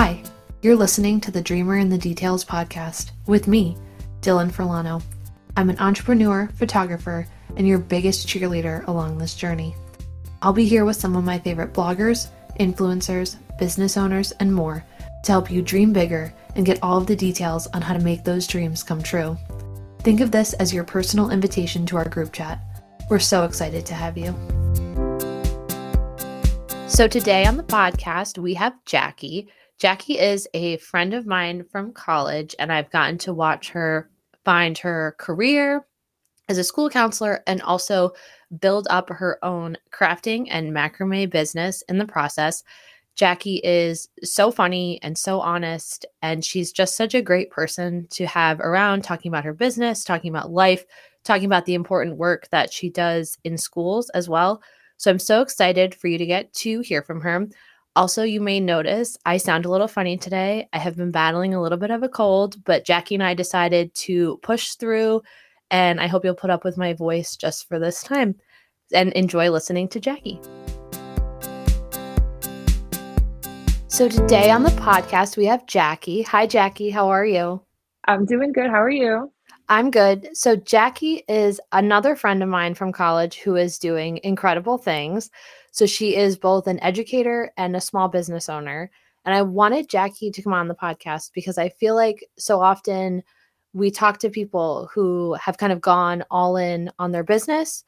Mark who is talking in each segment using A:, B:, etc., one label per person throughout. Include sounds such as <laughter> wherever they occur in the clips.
A: Hi, you're listening to the Dreamer in the Details podcast with me, Dylan Furlano. I'm an entrepreneur, photographer, and your biggest cheerleader along this journey. I'll be here with some of my favorite bloggers, influencers, business owners, and more to help you dream bigger and get all of the details on how to make those dreams come true. Think of this as your personal invitation to our group chat. We're so excited to have you. So, today on the podcast, we have Jackie. Jackie is a friend of mine from college, and I've gotten to watch her find her career as a school counselor and also build up her own crafting and macrame business in the process. Jackie is so funny and so honest, and she's just such a great person to have around talking about her business, talking about life, talking about the important work that she does in schools as well. So I'm so excited for you to get to hear from her. Also, you may notice I sound a little funny today. I have been battling a little bit of a cold, but Jackie and I decided to push through, and I hope you'll put up with my voice just for this time and enjoy listening to Jackie. So, today on the podcast, we have Jackie. Hi, Jackie. How are you?
B: I'm doing good. How are you?
A: I'm good. So, Jackie is another friend of mine from college who is doing incredible things. So, she is both an educator and a small business owner. And I wanted Jackie to come on the podcast because I feel like so often we talk to people who have kind of gone all in on their business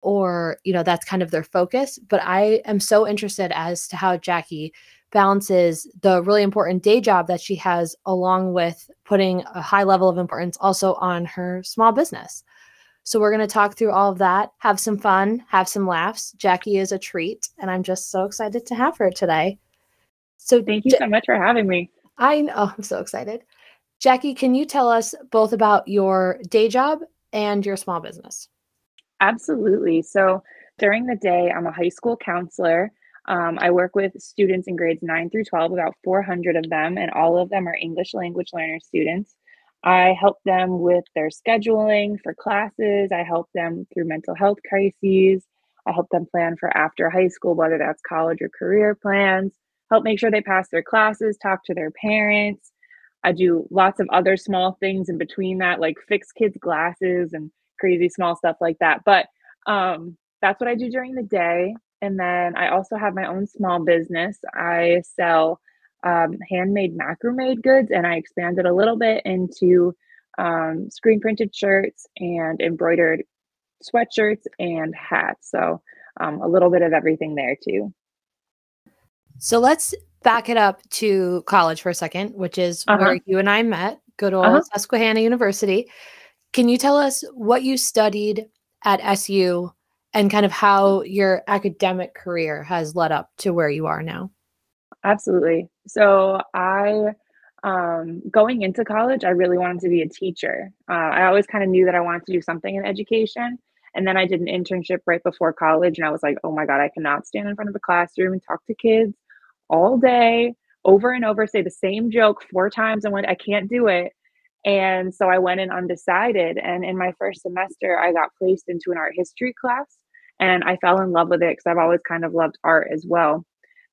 A: or, you know, that's kind of their focus. But I am so interested as to how Jackie balances the really important day job that she has along with putting a high level of importance also on her small business. So we're going to talk through all of that, have some fun, have some laughs. Jackie is a treat, and I'm just so excited to have her today.
B: So thank you so much for having me.
A: I know, I'm so excited. Jackie, can you tell us both about your day job and your small business?
B: Absolutely. So during the day, I'm a high school counselor. Um, I work with students in grades 9 through 12, about 400 of them, and all of them are English language learner students. I help them with their scheduling for classes. I help them through mental health crises. I help them plan for after high school, whether that's college or career plans, help make sure they pass their classes, talk to their parents. I do lots of other small things in between that, like fix kids' glasses and crazy small stuff like that. But um, that's what I do during the day. And then I also have my own small business. I sell um, handmade macrame goods, and I expanded a little bit into um, screen printed shirts and embroidered sweatshirts and hats. So um, a little bit of everything there too.
A: So let's back it up to college for a second, which is uh-huh. where you and I met, good old uh-huh. Susquehanna University. Can you tell us what you studied at SU and kind of how your academic career has led up to where you are now.
B: Absolutely. So I um, going into college, I really wanted to be a teacher. Uh, I always kind of knew that I wanted to do something in education. And then I did an internship right before college, and I was like, oh my God, I cannot stand in front of a classroom and talk to kids all day, over and over, say the same joke four times. And when I can't do it. And so I went in undecided. And in my first semester, I got placed into an art history class and I fell in love with it because I've always kind of loved art as well.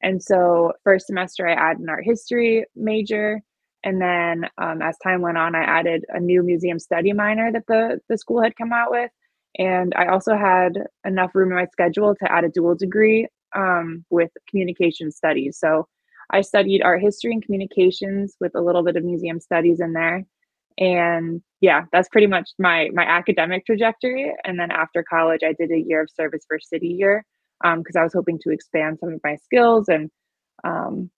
B: And so, first semester, I added an art history major. And then, um, as time went on, I added a new museum study minor that the, the school had come out with. And I also had enough room in my schedule to add a dual degree um, with communication studies. So, I studied art history and communications with a little bit of museum studies in there and yeah that's pretty much my my academic trajectory and then after college i did a year of service for city year because um, i was hoping to expand some of my skills and um,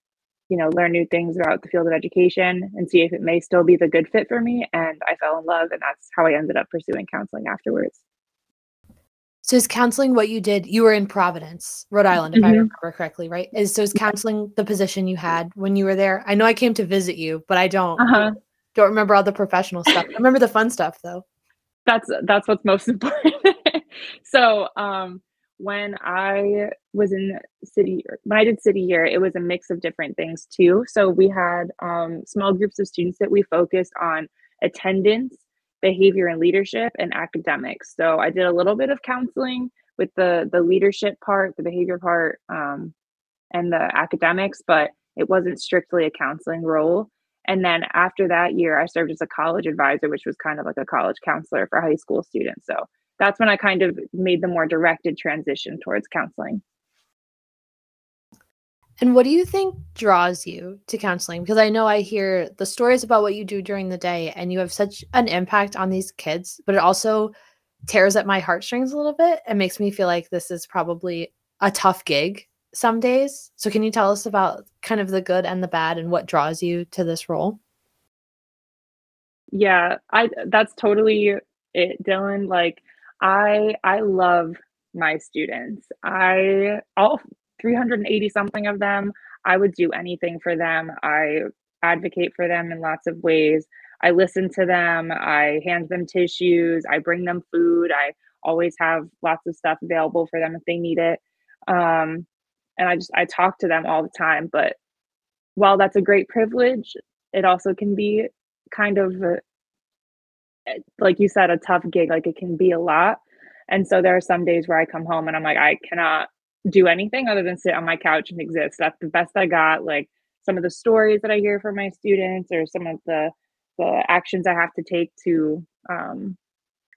B: you know learn new things about the field of education and see if it may still be the good fit for me and i fell in love and that's how i ended up pursuing counseling afterwards
A: so is counseling what you did? You were in Providence, Rhode Island, if mm-hmm. I remember correctly, right? Is so is counseling the position you had when you were there? I know I came to visit you, but I don't. Uh-huh. Don't remember all the professional stuff. I remember the fun stuff though.
B: That's that's what's most <laughs> important. so um when I was in city when I did city year, it was a mix of different things too. So we had um, small groups of students that we focused on attendance, behavior and leadership, and academics. So I did a little bit of counseling with the the leadership part, the behavior part, um, and the academics, but it wasn't strictly a counseling role. And then after that year, I served as a college advisor, which was kind of like a college counselor for high school students. So that's when I kind of made the more directed transition towards counseling.
A: And what do you think draws you to counseling? Because I know I hear the stories about what you do during the day and you have such an impact on these kids, but it also tears at my heartstrings a little bit and makes me feel like this is probably a tough gig some days. So can you tell us about kind of the good and the bad and what draws you to this role?
B: Yeah, I that's totally it, Dylan. Like I I love my students. I all 380 something of them. I would do anything for them. I advocate for them in lots of ways. I listen to them. I hand them tissues. I bring them food. I always have lots of stuff available for them if they need it. Um, and I just I talk to them all the time. But while that's a great privilege, it also can be kind of like you said a tough gig. Like it can be a lot. And so there are some days where I come home and I'm like I cannot do anything other than sit on my couch and exist. That's the best I got. Like some of the stories that I hear from my students or some of the the actions I have to take to um,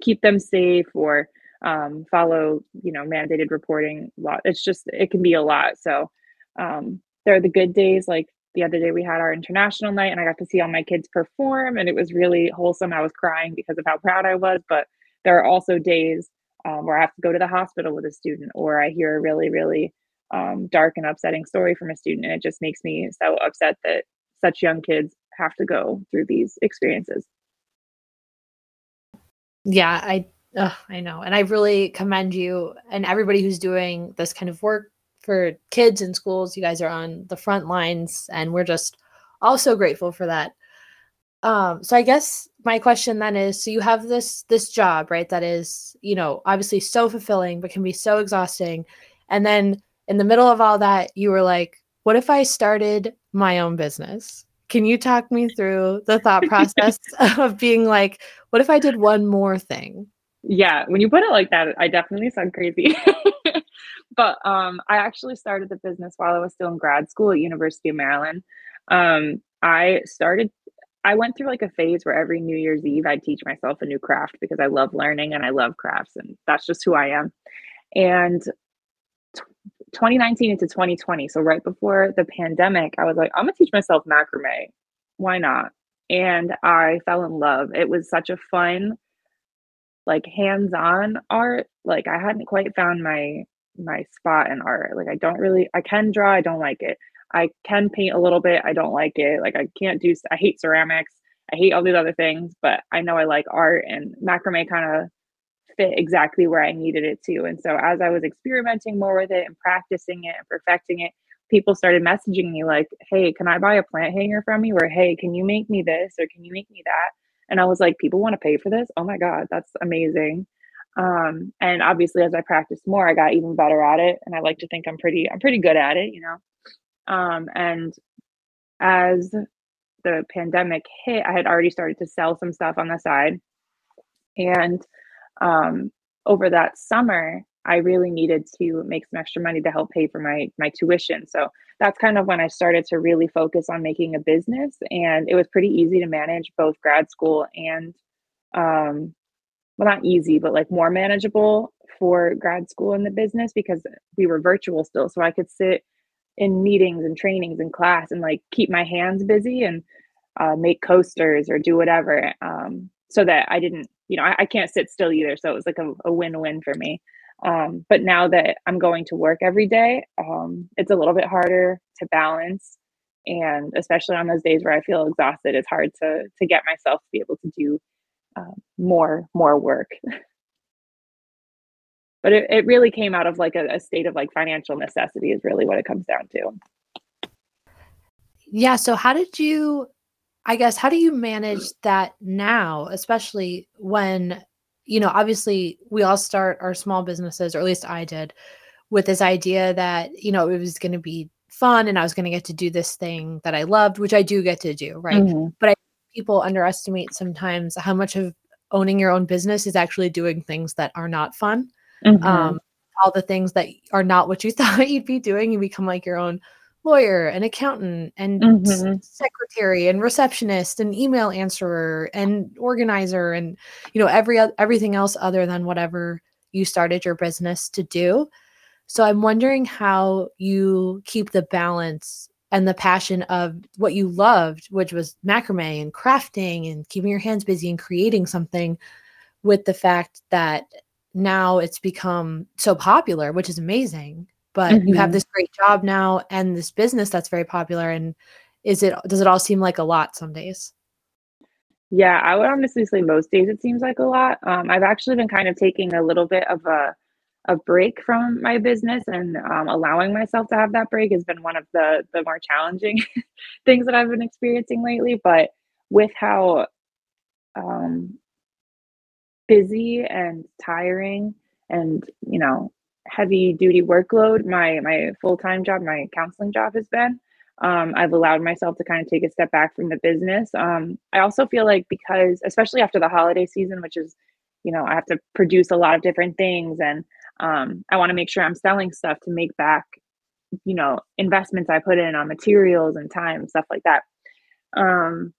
B: keep them safe or um, follow, you know, mandated reporting law. It's just it can be a lot. So um, there are the good days, like the other day we had our international night and I got to see all my kids perform and it was really wholesome. I was crying because of how proud I was, but there are also days um, where I have to go to the hospital with a student, or I hear a really, really um, dark and upsetting story from a student, and it just makes me so upset that such young kids have to go through these experiences.
A: Yeah, I I know, and I really commend you and everybody who's doing this kind of work for kids in schools. You guys are on the front lines, and we're just also grateful for that. Um, so I guess my question then is so you have this this job, right? That is, you know, obviously so fulfilling, but can be so exhausting. And then in the middle of all that, you were like, what if I started my own business? Can you talk me through the thought <laughs> process of being like, what if I did one more thing?
B: Yeah, when you put it like that, I definitely sound crazy. <laughs> but um, I actually started the business while I was still in grad school at University of Maryland. Um, I started I went through like a phase where every New Year's Eve I'd teach myself a new craft because I love learning and I love crafts and that's just who I am. And t- 2019 into 2020, so right before the pandemic, I was like, I'm gonna teach myself macrame. Why not? And I fell in love. It was such a fun, like hands-on art. Like I hadn't quite found my my spot in art. Like I don't really I can draw, I don't like it. I can paint a little bit. I don't like it. Like I can't do. I hate ceramics. I hate all these other things, but I know I like art and macrame kind of fit exactly where I needed it to. And so as I was experimenting more with it and practicing it and perfecting it, people started messaging me like, "Hey, can I buy a plant hanger from you?" or "Hey, can you make me this?" or "Can you make me that?" And I was like, "People want to pay for this? Oh my god, that's amazing." Um, and obviously, as I practiced more, I got even better at it, and I like to think I'm pretty I'm pretty good at it, you know. Um, and as the pandemic hit, I had already started to sell some stuff on the side. And um, over that summer, I really needed to make some extra money to help pay for my my tuition. So that's kind of when I started to really focus on making a business, and it was pretty easy to manage both grad school and, um, well, not easy, but like more manageable for grad school in the business because we were virtual still. So I could sit in meetings and trainings and class and like keep my hands busy and uh, make coasters or do whatever um, so that I didn't, you know, I, I, can't sit still either. So it was like a, a win-win for me. Um, but now that I'm going to work every day, um, it's a little bit harder to balance. And especially on those days where I feel exhausted, it's hard to to get myself to be able to do uh, more more work. <laughs> but it, it really came out of like a, a state of like financial necessity is really what it comes down to
A: yeah so how did you i guess how do you manage that now especially when you know obviously we all start our small businesses or at least i did with this idea that you know it was going to be fun and i was going to get to do this thing that i loved which i do get to do right mm-hmm. but i people underestimate sometimes how much of owning your own business is actually doing things that are not fun. Mm-hmm. Um, all the things that are not what you <laughs> thought you'd be doing, you become like your own lawyer and accountant and mm-hmm. secretary and receptionist and email answerer and organizer and you know every everything else other than whatever you started your business to do so i'm wondering how you keep the balance and the passion of what you loved which was macrame and crafting and keeping your hands busy and creating something with the fact that now it's become so popular which is amazing but mm-hmm. you have mm-hmm. this great job now and this business that's very popular and is it does it all seem like a lot some days
B: yeah i would honestly say most days it seems like a lot um, i've actually been kind of taking a little bit of a a break from my business and um, allowing myself to have that break has been one of the the more challenging <laughs> things that i've been experiencing lately but with how um, busy and tiring and you know heavy duty workload my my full-time job my counseling job has been um, i've allowed myself to kind of take a step back from the business. Um, i also feel like because especially after the holiday season which is you know i have to produce a lot of different things and um, i want to make sure i'm selling stuff to make back you know investments i put in on materials and time stuff like that um,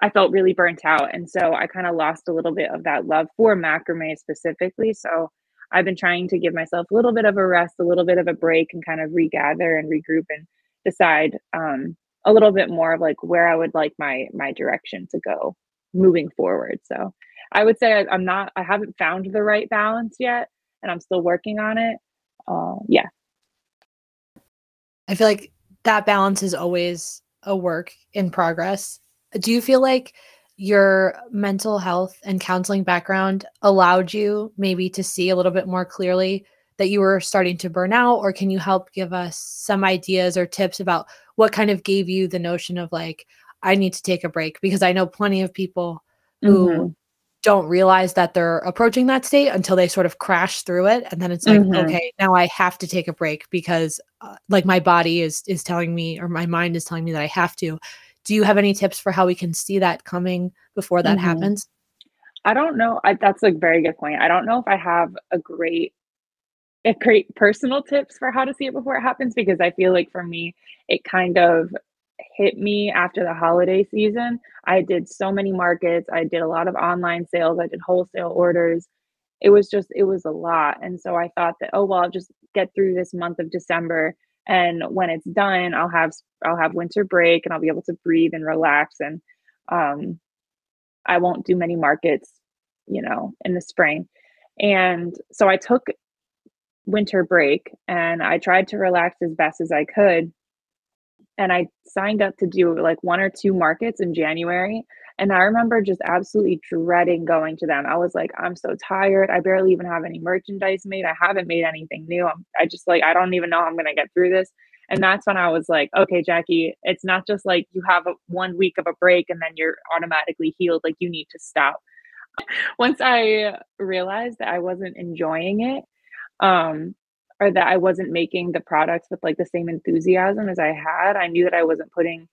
B: i felt really burnt out and so i kind of lost a little bit of that love for macrame specifically so I've been trying to give myself a little bit of a rest, a little bit of a break, and kind of regather and regroup and decide um, a little bit more of like where I would like my my direction to go moving forward. So I would say I, am not, I haven't found the right balance yet, and I'm still working on it. Uh, yeah.
A: I feel like that balance is always a work in progress. Do you feel like your mental health and counseling background allowed you maybe to see a little bit more clearly that you were starting to burn out or can you help give us some ideas or tips about what kind of gave you the notion of like i need to take a break because i know plenty of people who mm-hmm. Don't realize that they're approaching that state until they sort of crash through it and then it's like mm-hmm. okay now i have to take a break because uh, like my body is is telling me or my mind is telling me that i have to do you have any tips for how we can see that coming before that mm-hmm. happens?
B: I don't know. I, that's a very good point. I don't know if I have a great, a great personal tips for how to see it before it happens because I feel like for me, it kind of hit me after the holiday season. I did so many markets. I did a lot of online sales. I did wholesale orders. It was just, it was a lot. And so I thought that, oh, well, I'll just get through this month of December and when it's done i'll have i'll have winter break and i'll be able to breathe and relax and um i won't do many markets you know in the spring and so i took winter break and i tried to relax as best as i could and i signed up to do like one or two markets in january and I remember just absolutely dreading going to them. I was like, I'm so tired. I barely even have any merchandise made. I haven't made anything new. I'm, I just like, I don't even know I'm going to get through this. And that's when I was like, okay, Jackie, it's not just like you have a, one week of a break and then you're automatically healed. Like you need to stop. Once I realized that I wasn't enjoying it, um, or that I wasn't making the products with like the same enthusiasm as I had, I knew that I wasn't putting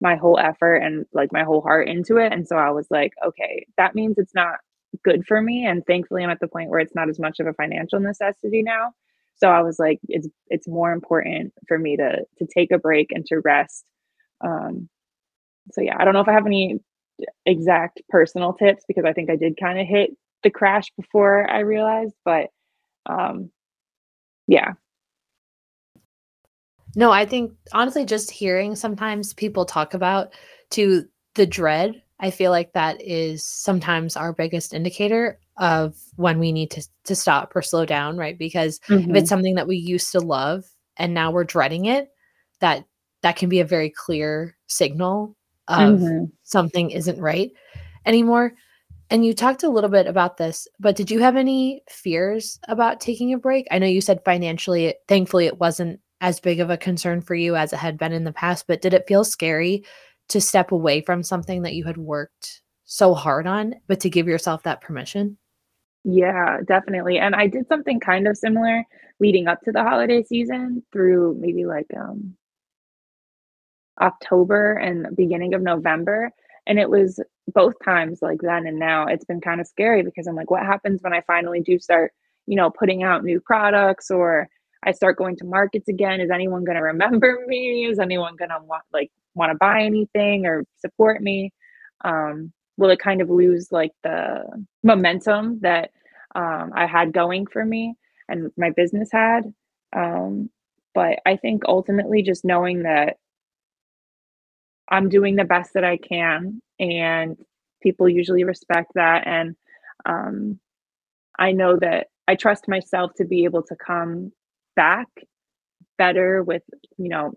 B: my whole effort and like my whole heart into it. And so I was like, okay, that means it's not good for me. And thankfully I'm at the point where it's not as much of a financial necessity now. So I was like, it's it's more important for me to to take a break and to rest. Um so yeah, I don't know if I have any exact personal tips because I think I did kind of hit the crash before I realized, but um yeah,
A: no, I think honestly, just hearing sometimes people talk about to the dread, I feel like that is sometimes our biggest indicator of when we need to to stop or slow down, right? Because mm-hmm. if it's something that we used to love and now we're dreading it, that that can be a very clear signal of mm-hmm. something isn't right anymore. And you talked a little bit about this, but did you have any fears about taking a break? I know you said financially, thankfully, it wasn't as big of a concern for you as it had been in the past, but did it feel scary to step away from something that you had worked so hard on, but to give yourself that permission?
B: Yeah, definitely. And I did something kind of similar leading up to the holiday season through maybe like um October and beginning of November. And it was both times like then and now. It's been kind of scary because I'm like, what happens when I finally do start, you know, putting out new products or I start going to markets again, is anyone going to remember <laughs> me? Is anyone going to want like want to buy anything or support me? Um, will it kind of lose like the momentum that um, I had going for me and my business had? Um, but I think ultimately just knowing that I'm doing the best that I can and people usually respect that and um, I know that I trust myself to be able to come back better with, you know,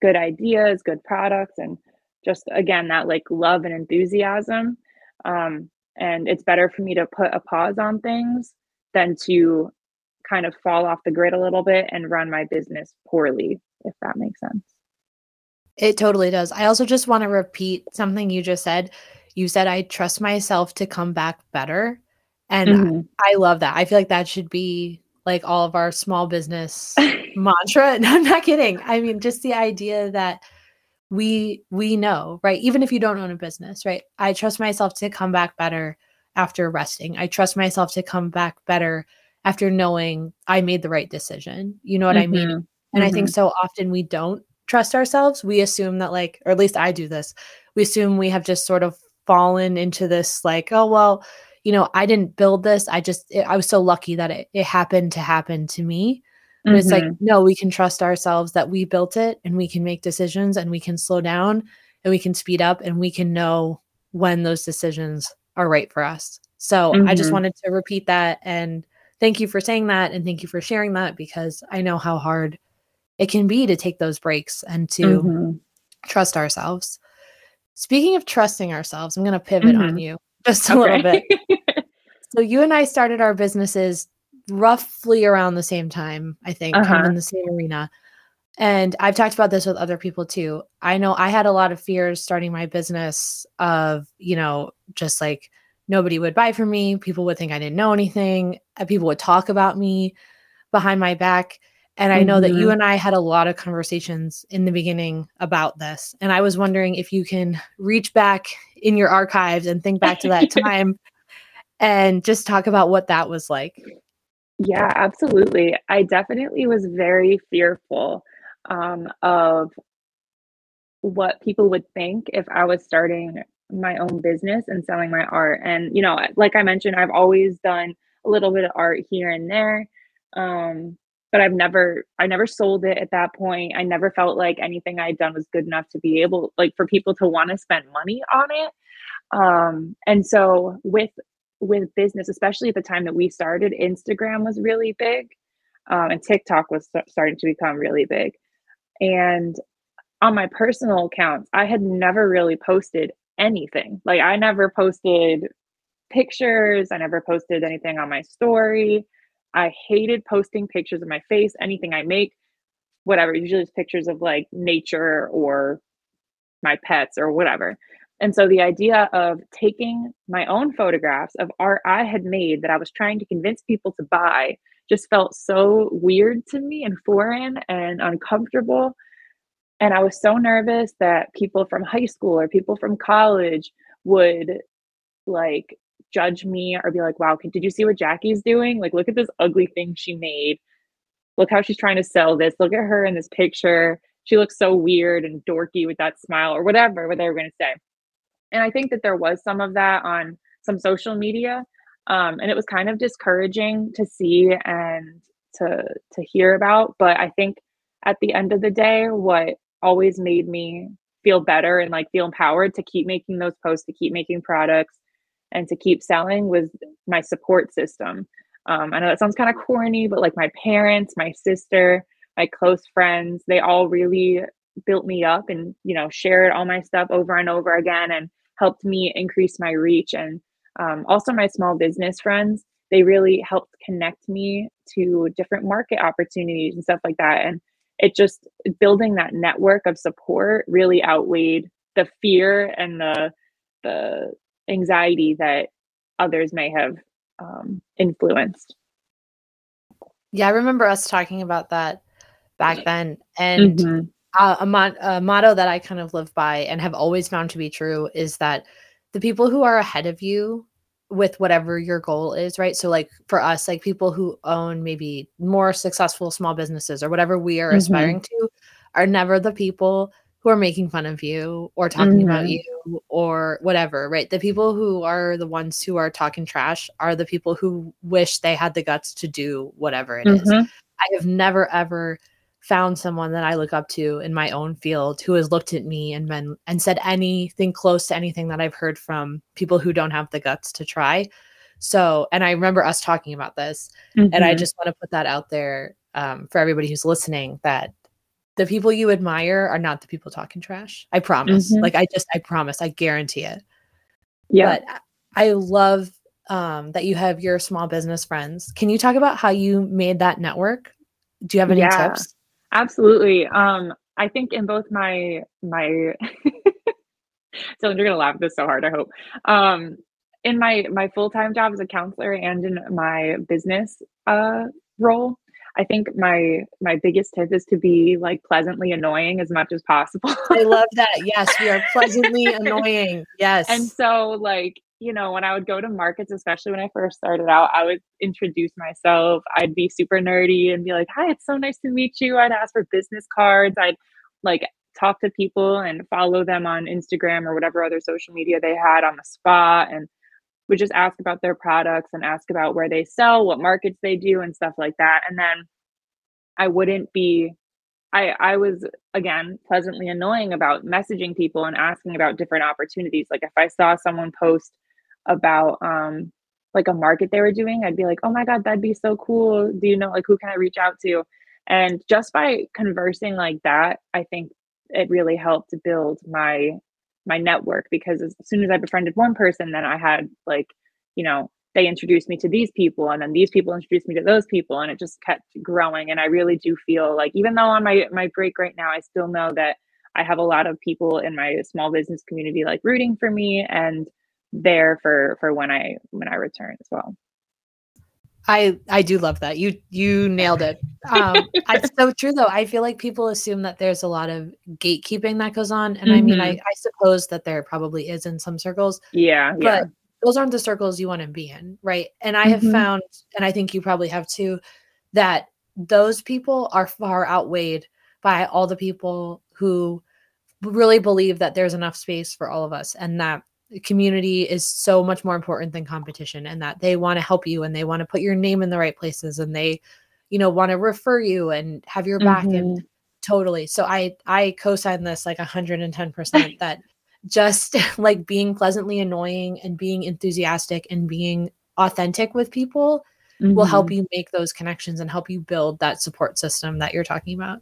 B: good ideas, good products, and just again, that like love and enthusiasm. Um, and it's better for me to put a pause on things than to kind of fall off the grid a little bit and run my business poorly, if that makes sense.
A: It totally does. I also just want to repeat something you just said. You said, I trust myself to come back better. And mm-hmm. I, I love that. I feel like that should be like all of our small business <laughs> mantra. <laughs> No, I'm not kidding. I mean, just the idea that we we know, right? Even if you don't own a business, right? I trust myself to come back better after resting. I trust myself to come back better after knowing I made the right decision. You know what mm-hmm. I mean? And mm-hmm. I think mm-hmm. so often we don't trust ourselves. We assume that like or at least I do this. We assume we have just sort of fallen into this like, oh well, you know, I didn't build this. I just, it, I was so lucky that it, it happened to happen to me. But mm-hmm. it's like, mm-hmm. no, we can trust ourselves that we built it and we can make decisions and we can slow down and we can speed up and we can know when those decisions are right for us. So mm-hmm. I just mm-hmm. wanted to repeat that. And thank you for saying that. And thank you for sharing that because I know how hard it can be to take those breaks and to mm-hmm. trust ourselves. Speaking of trusting ourselves, I'm going to pivot on you <laughs> just a okay. little bit. <laughs> so you and I started our businesses roughly around the same time, I think, uh-huh. kind of in the same arena. And I've talked about this with other people too. I know I had a lot of fears starting my business of, you know, just like nobody would buy from me. People would think I didn't know anything. People would talk about me behind my back. And I know mm-hmm. that you mm-hmm. and I had a lot of conversations in the beginning about this. And I was wondering if you can reach back in your archives and think back to that <laughs> time and just talk about what that was like.
B: Yeah, absolutely. I definitely was very fearful um, of what people would think if I was starting my own business and selling my art. And, you know, like I mentioned, I've always done a little bit of art here and there. Um, but I've never I never sold it at that point. I never felt like anything I had done was good enough to be able like for people to want to spend money on it. Um and so with with business, especially at the time that we started, Instagram was really big. Um, and TikTok was starting to become really big. And on my personal accounts, I had never really posted anything. Like I never posted pictures, I never posted anything on my story. I hated posting pictures of my face, anything I make, whatever. Usually it's pictures of like nature or my pets or whatever. And so the idea of taking my own photographs of art I had made that I was trying to convince people to buy just felt so weird to me and foreign and uncomfortable. And I was so nervous that people from high school or people from college would like judge me or be like, wow, did you see what Jackie's doing? Like, look at this ugly thing she made. Look how she's trying to sell this. Look at her in this picture. She looks so weird and dorky with that smile or whatever, what they were going to say. And I think that there was some of that on some social media. Um, and it was kind of discouraging to see and to to hear about. But I think at the end of the day, what always made me feel better and like feel empowered to keep making those posts, to keep making products, and to keep selling was my support system. Um, I know that sounds kind of corny, but like my parents, my sister, my close friends, they all really built me up and, you know, shared all my stuff over and over again and helped me increase my reach. And um, also my small business friends, they really helped connect me to different market opportunities and stuff like that. And it just building that network of support really outweighed the fear and the the anxiety that others may have um, influenced.
A: Yeah, I remember us talking about that back then. And mm-hmm. uh, a, mo- a motto that I kind of live by and have always found to be true is that the people who are ahead of you with whatever your goal is, right? So like for us, like people who own maybe more successful small businesses or whatever we are mm-hmm. aspiring to are never the people who are making fun of you or talking mm-hmm. about you or whatever, right? The people who are the ones who are talking trash are the people who wish they had the guts to do whatever it mm-hmm. is. I have never ever found someone that I look up to in my own field who has looked at me and been and said anything close to anything that I've heard from people who don't have the guts to try. So, and I remember us talking about this, mm-hmm. and I mm-hmm. just want to put that out there um, for everybody who's listening that the people you admire are not the people talking trash. I promise. Mm-hmm. Like I just, I promise, I guarantee it. Yeah. But I love um, that you have your small business friends. Can you talk about how you made that network? Do you have any yeah. tips?
B: Absolutely. Um, I think in both my my <laughs> so you're gonna laugh at this so hard, I hope. Um, in my my full-time job as a counselor and in my business uh role, I think my my biggest tip is to be like pleasantly annoying as much as possible.
A: I love <laughs> that. Yes, we are pleasantly annoying. Yes.
B: And so like you know, when I would go to markets, especially when I first started out, I would introduce myself. I'd be super nerdy and be like, "Hi, it's so nice to meet you." I'd ask for business cards. I'd like talk to people and follow them on Instagram or whatever other social media they had on the spot and would just ask about their products and ask about where they sell, what markets they do and stuff like that. And then I wouldn't be I I was again pleasantly annoying about messaging people and asking about different opportunities. Like if I saw someone post about um like a market they were doing, I'd be like, "Oh my god, that'd be so cool. Do you know like who can I reach out to?" And just by conversing like that, I think it really helped build my my network because as soon as I befriended one person, then I had like, you know, they introduced me to these people and then these people introduced me to those people and it just kept growing and I really do feel like even though on my my break right now, I still know that I have a lot of people in my small business community like rooting for me and there for for when I when I return as well.
A: I I do love that. You you nailed it. Um <laughs> it's so true though. I feel like people assume that there's a lot of gatekeeping that goes on. And mm-hmm. I mean I, mm-hmm. I suppose that there probably is in some circles.
B: Yeah.
A: But yeah. those aren't the circles you want to be in. Right. And I have mm-hmm. found, and I think you probably have too, that those people are far outweighed by all the people who really believe that there's enough space for all of us and that community is so much more important than competition and that they want to help you and they want to put your name in the right places and they you know want to refer you and have your back mm-hmm. and totally so i i co-sign this like 110% <laughs> that just <laughs> like being pleasantly annoying and being enthusiastic and being authentic with people mm-hmm. will help mm-hmm. you make those connections and help you build that support system that you're talking about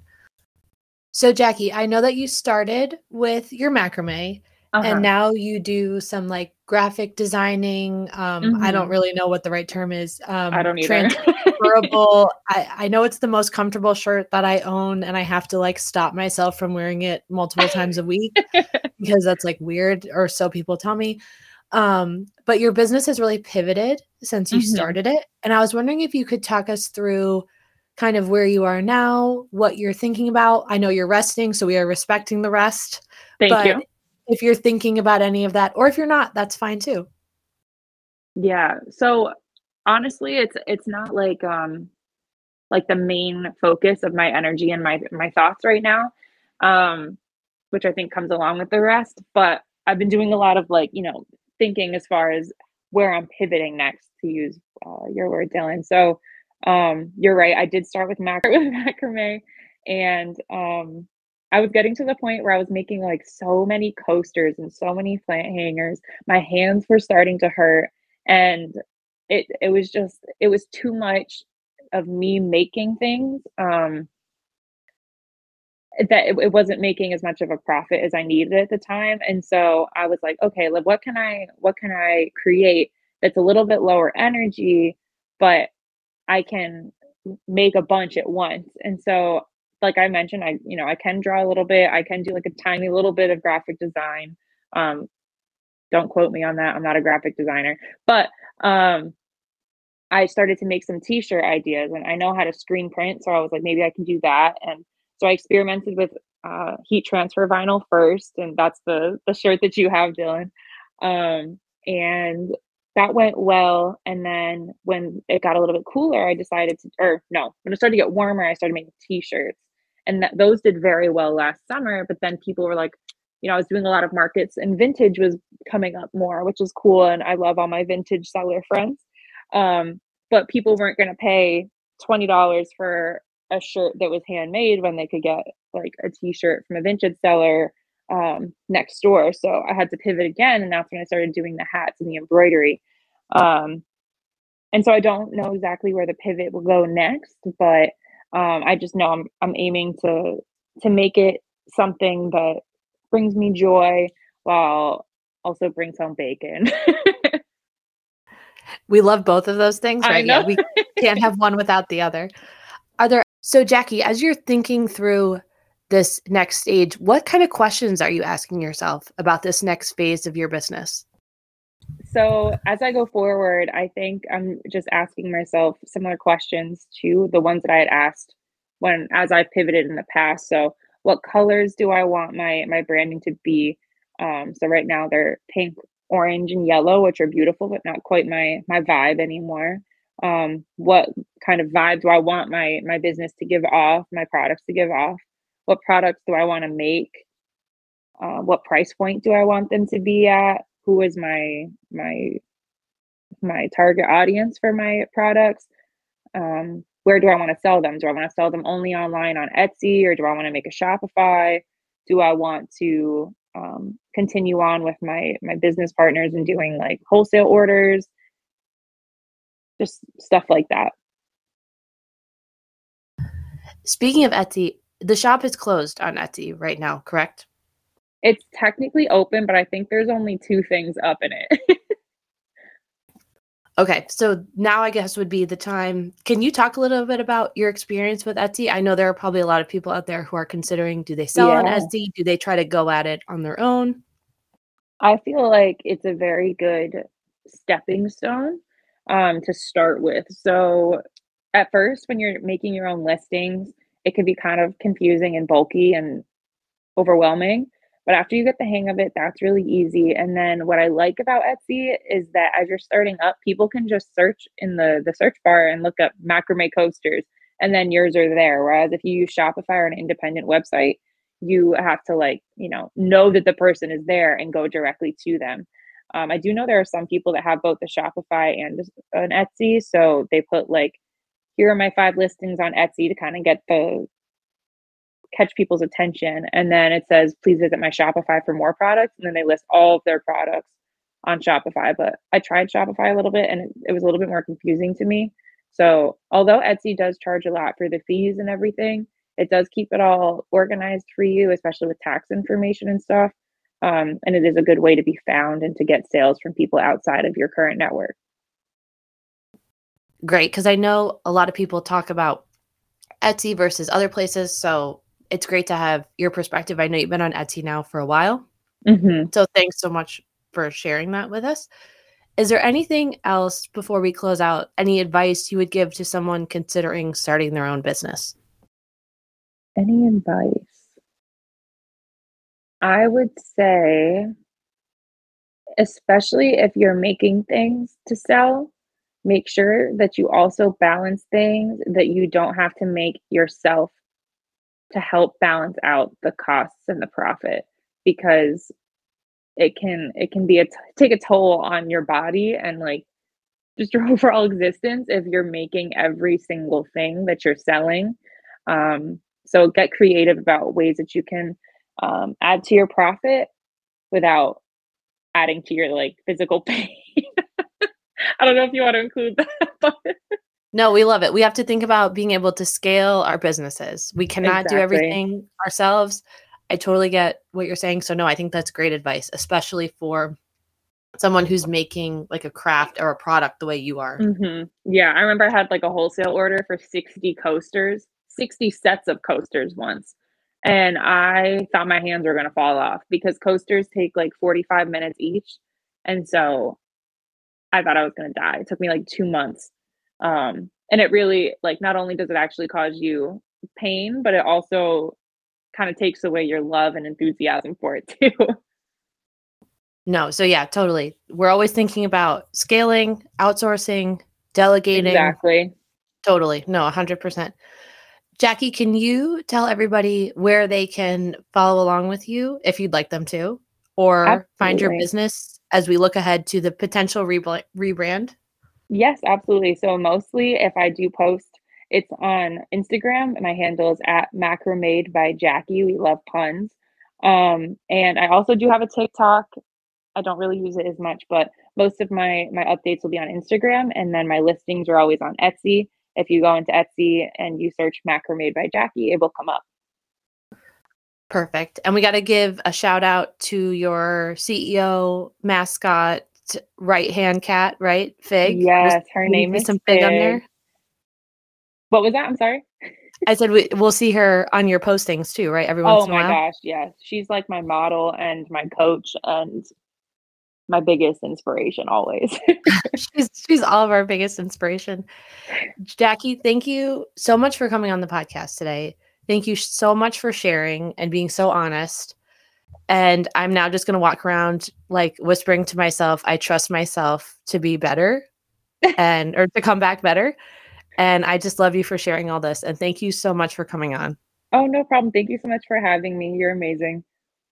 A: so jackie i know that you started with your macrame uh-huh. and now you do some like graphic designing um mm-hmm. i don't mm-hmm. really know what the right term is um
B: i don't either <laughs>
A: transferable I, I know it's the most comfortable shirt that i own and i have to like stop myself from wearing it multiple times a week <laughs> because that's like weird or so people tell me um but your business has really pivoted since you mm-hmm. started it and i was wondering if you could talk us through kind of where you are now what you're thinking about i know you're resting so we are respecting the rest
B: thank but you
A: if you're thinking about any of that or if you're not that's fine too.
B: Yeah so honestly it's it's not like um like the main focus of my energy and my my thoughts right now um which i think comes along with the rest but i've been doing a lot of like you know thinking as far as where i'm pivoting next to use uh, your word dylan. So um you're right i did start with macro <laughs> with macrame and um I was getting to the point where I was making like so many coasters and so many plant hangers. My hands were starting to hurt and it it was just it was too much of me making things um that it, it wasn't making as much of a profit as I needed at the time and so I was like okay what can I what can I create that's a little bit lower energy but I can make a bunch at once and so like I mentioned, I you know I can draw a little bit. I can do like a tiny little bit of graphic design. Um, don't quote me on that. I'm not a graphic designer, but um, I started to make some T-shirt ideas, and I know how to screen print, so I was like, maybe I can do that. And so I experimented with uh, heat transfer vinyl first, and that's the the shirt that you have, Dylan. Um, and that went well, and then when it got a little bit cooler, I decided to or no, when it started to get warmer, I started making T-shirts, and that those did very well last summer, but then people were like you know, I was doing a lot of markets and vintage was coming up more, which is cool, and I love all my vintage seller friends. Um, but people weren't gonna pay $20 for a shirt that was handmade when they could get, like, a T-shirt from a vintage seller, um, next door, so I had to pivot again, and that's when I started doing the hats and the embroidery. Um, and so I don't know exactly where the pivot will go next, but, um, I just know I'm I'm aiming to to make it something that brings me joy while also brings home bacon. <laughs>
A: We love both of those things, right? Yeah, we <laughs> can't have one without the other. Are there so Jackie, as you're thinking through this next stage, what kind of questions are you asking yourself about this next phase of your business?
B: So, as I go forward, I think I'm just asking myself similar questions to the ones that I had asked when as I pivoted in the past. So, what colors do I want my my branding to be? Um, so right now they're pink, orange, and yellow, which are beautiful, but not quite my my vibe anymore. Um, what kind of vibe do I want my my business to give off, my products to give off? What products do I want to make? Uh, what price point do I want them to be at? Who is my my my target audience for my products? Um, where do I want to sell them? Do I want to sell them only online on Etsy or do I want to make a Shopify? Do I want to um, continue on with my my business partners and doing like wholesale orders? Just stuff like that.
A: Speaking of Etsy, the shop is closed on Etsy right now, correct?
B: It's technically open, but I think there's only two things up in it. <laughs>
A: Okay, so now I guess would be the time. Can you talk a little bit about your experience with Etsy? I know there are probably a lot of people out there who are considering do they sell on. Etsy? Do they try to go at it on their own?
B: I feel like it's a very good stepping stone um, to start with. So, at first, when you're making your own listings, it can be kind of confusing and bulky and overwhelming. But after you get the hang of it, that's really easy. And then what I like about Etsy is that as you're starting up, people can just search in the the search bar and look up macrame coasters, and then yours are there. Whereas if you use Shopify or an independent website, you have to like you know know that the person is there and go directly to them. Um, I do know there are some people that have both the Shopify and an Etsy, so they put like here are my five listings on Etsy to kind of get the catch people's attention. And then it says, please visit my Shopify for more products. And then they list all of their products on Shopify. But I tried Shopify a little bit and it, it was a little bit more confusing to me. So although Etsy does charge a lot for the fees and everything, it does keep it all organized for you, especially with tax information and stuff. Um, and it is a good way to be found and to get sales from people outside of your current network.
A: Great, because I know a lot of people talk about Etsy versus other places. So it's great to have your perspective. I know you've been on Etsy now for a while.
B: hmm
A: So thanks so much for sharing that with us. Is there anything else before we close out? Any advice you would give to someone considering starting their own business?
B: Any advice? I would say, especially if you're making things to sell, make sure that you also balance things that you don't have to make yourself to help balance out the costs and the profit because it can it can be a t- take a toll on your body and like <laughs> just your overall existence if you're making every single thing that you're selling. Um, so get creative about ways that you can um, add to your profit without adding to your like physical <laughs> pain. <laughs> I don't know if you want to include that but
A: No, we love it. We have to think about being able to scale our businesses. We cannot do everything ourselves. I totally get what you're saying. So, no, I think that's great advice, especially for someone who's making like a craft or a product the way you are.
B: hmm Yeah, I remember I had like a wholesale order for 60 coasters, 60 sets of coasters once. And I thought my hands were going to fall off because coasters take like 45 minutes each. And so I thought I was going to die. It took me like two months. Um, and it really, like, not only does it actually cause you pain, but it also kind of takes away your love and enthusiasm for it <laughs> too.
A: No, so yeah, totally. We're always thinking about scaling, outsourcing, delegating.
B: Exactly.
A: Totally. No, 100%. Jackie, can you tell everybody where they can follow along with you if you'd like them to, or Absolutely. find your business as we look ahead to the potential rebrand?
B: Yes, absolutely. So, mostly if I do post, it's on Instagram. My handle is at macramade by Jackie. We love puns. Um, and I also do have a TikTok. I don't really use it as much, but most of my my updates will be on Instagram, and then my listings are always on Etsy. If you go into Etsy and you search macramade by Jackie, it will come up.
A: Perfect. And we got to give a shout out to your CEO mascot, right hand cat, right? Fig.
B: Yes, her name is some Fig. Fig on there. What was that? I'm sorry.
A: I said we, will see her on your postings too, right? Every once oh in a while.
B: Oh my gosh, yes. She's like my model and my coach and my biggest inspiration always. <laughs>
A: she's she's all of our biggest inspiration. Jackie, thank you so much for coming on the podcast today. Thank you so much for sharing and being so honest. And I'm now just going to walk around like whispering to myself, I trust myself to be better <laughs> and or to come back better. And I just love you for sharing all this and thank you so much for coming on.
B: Oh, no problem. Thank you so much for having me. You're amazing.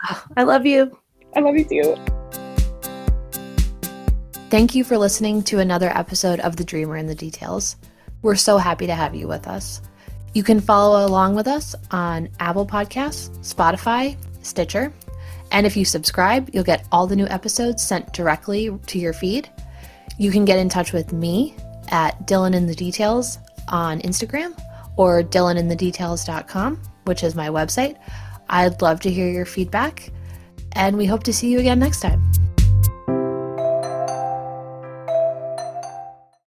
A: Oh, <sighs> I love you.
B: I love you too.
A: Thank you for listening to another episode of The Dreamer in the Details. We're so happy to have you with us. You can follow along with us on Apple Podcasts, Spotify, Stitcher, and if you subscribe, you'll get all the new episodes sent directly to your feed. You can get in touch with me at Dylan in the Details on Instagram or dylaninthedetails.com, which is my website. I'd love to hear your feedback, and we hope to see you again next time.